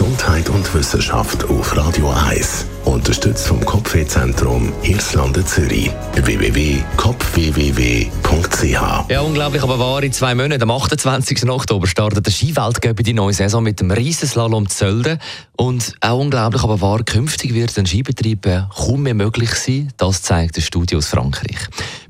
Gesundheit und Wissenschaft auf Radio 1. Unterstützt vom Kopfwehzentrum Irlande Zürich. www.kopfwww.ch Ja, unglaublich, aber wahr. In zwei Monaten, am 28. Oktober, startet der Skiweltcup die neue Saison mit dem Riesenslalom Zölden. Und auch unglaublich, aber wahr, künftig wird ein Skibetrieb äh, kaum mehr möglich sein. Das zeigt ein Studie aus Frankreich.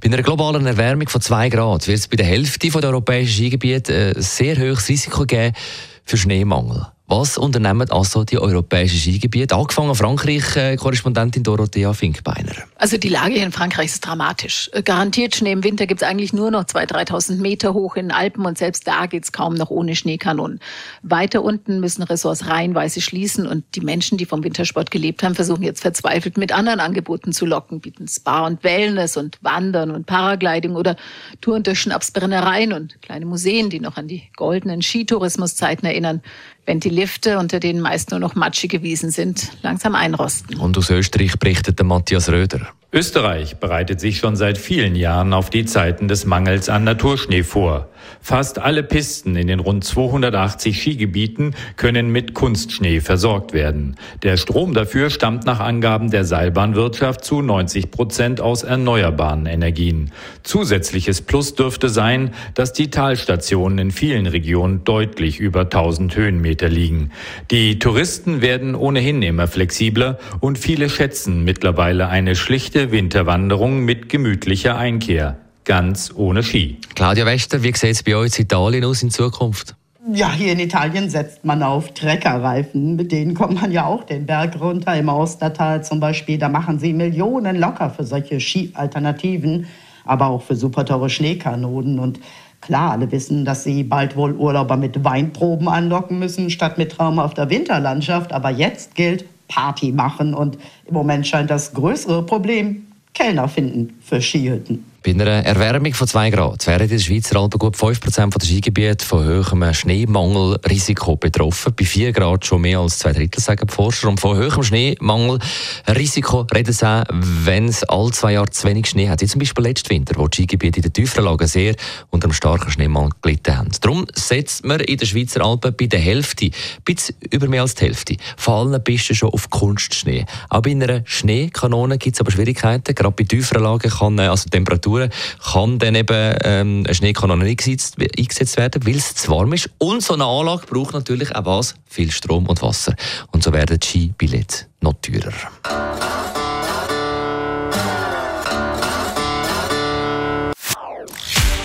Bei einer globalen Erwärmung von 2 Grad wird es bei der Hälfte der europäischen Skigebiete ein sehr hohes Risiko geben für Schneemangel. Was unternehmen also die europäischen Skigebiete? Angefangen Frankreich, äh, Dorothea Finkbeiner. Also die Lage in Frankreich ist dramatisch. Äh, garantiert Schnee im Winter gibt es eigentlich nur noch 2.000, 3.000 Meter hoch in den Alpen und selbst da geht es kaum noch ohne Schneekanonen. Weiter unten müssen Ressorts reihenweise schließen und die Menschen, die vom Wintersport gelebt haben, versuchen jetzt verzweifelt mit anderen Angeboten zu locken, bieten Spa und Wellness und Wandern und Paragliding oder Touren durch Schnapsbrennereien und kleine Museen, die noch an die goldenen Skitourismuszeiten erinnern wenn die Lifte, unter denen meist nur noch matschige Wiesen sind, langsam einrosten. Und aus Österreich berichtet Matthias Röder. Österreich bereitet sich schon seit vielen Jahren auf die Zeiten des Mangels an Naturschnee vor. Fast alle Pisten in den rund 280 Skigebieten können mit Kunstschnee versorgt werden. Der Strom dafür stammt nach Angaben der Seilbahnwirtschaft zu 90 Prozent aus erneuerbaren Energien. Zusätzliches Plus dürfte sein, dass die Talstationen in vielen Regionen deutlich über 1000 Höhenmeter liegen. Die Touristen werden ohnehin immer flexibler und viele schätzen mittlerweile eine schlichte leichte Winterwanderung mit gemütlicher Einkehr, ganz ohne Ski. Claudia Wester, wie sieht es bei euch in Italien aus in Zukunft? Ja, hier in Italien setzt man auf Treckerreifen. Mit denen kommt man ja auch den Berg runter. Im Austertal zum Beispiel, da machen sie Millionen locker für solche Ski-Alternativen, aber auch für super teure Schneekanonen. Und klar, alle wissen, dass sie bald wohl Urlauber mit Weinproben anlocken müssen, statt mit traumhafter Winterlandschaft. Aber jetzt gilt, Party machen. Und im Moment scheint das größere Problem Kellner finden für Skihütten. Bei einer Erwärmung von 2 Grad wären in der Schweizer Alpen gut 5% der Skigebiete von hohem Schneemangelrisiko betroffen. Bei 4 Grad schon mehr als zwei Drittel, sagen die Forscher. Und von hohem Schneemangelrisiko reden sie auch, wenn es alle zwei Jahre zu wenig Schnee hat. Wie zum Beispiel letzten Winter, wo die Skigebiete in den tieferen Lagen sehr unter einem starken Schneemangel gelitten haben. Darum setzt man in der Schweizer Alpen bei der Hälfte, bisschen über mehr als die Hälfte, von allen Pisten schon auf Kunstschnee. Auch bei einer Schneekanone gibt es aber Schwierigkeiten. Gerade bei tieferen Lagen kann äh, also Temperatur Temperaturen kann dann eben ähm, eine Schneekanone eingesetzt, eingesetzt werden, weil es zu warm ist. Und so eine Anlage braucht natürlich auch was? Viel Strom und Wasser. Und so werden die Skibillette noch teurer.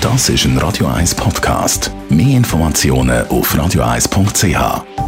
Das ist ein Radio 1 Podcast. Mehr Informationen auf radio1.ch.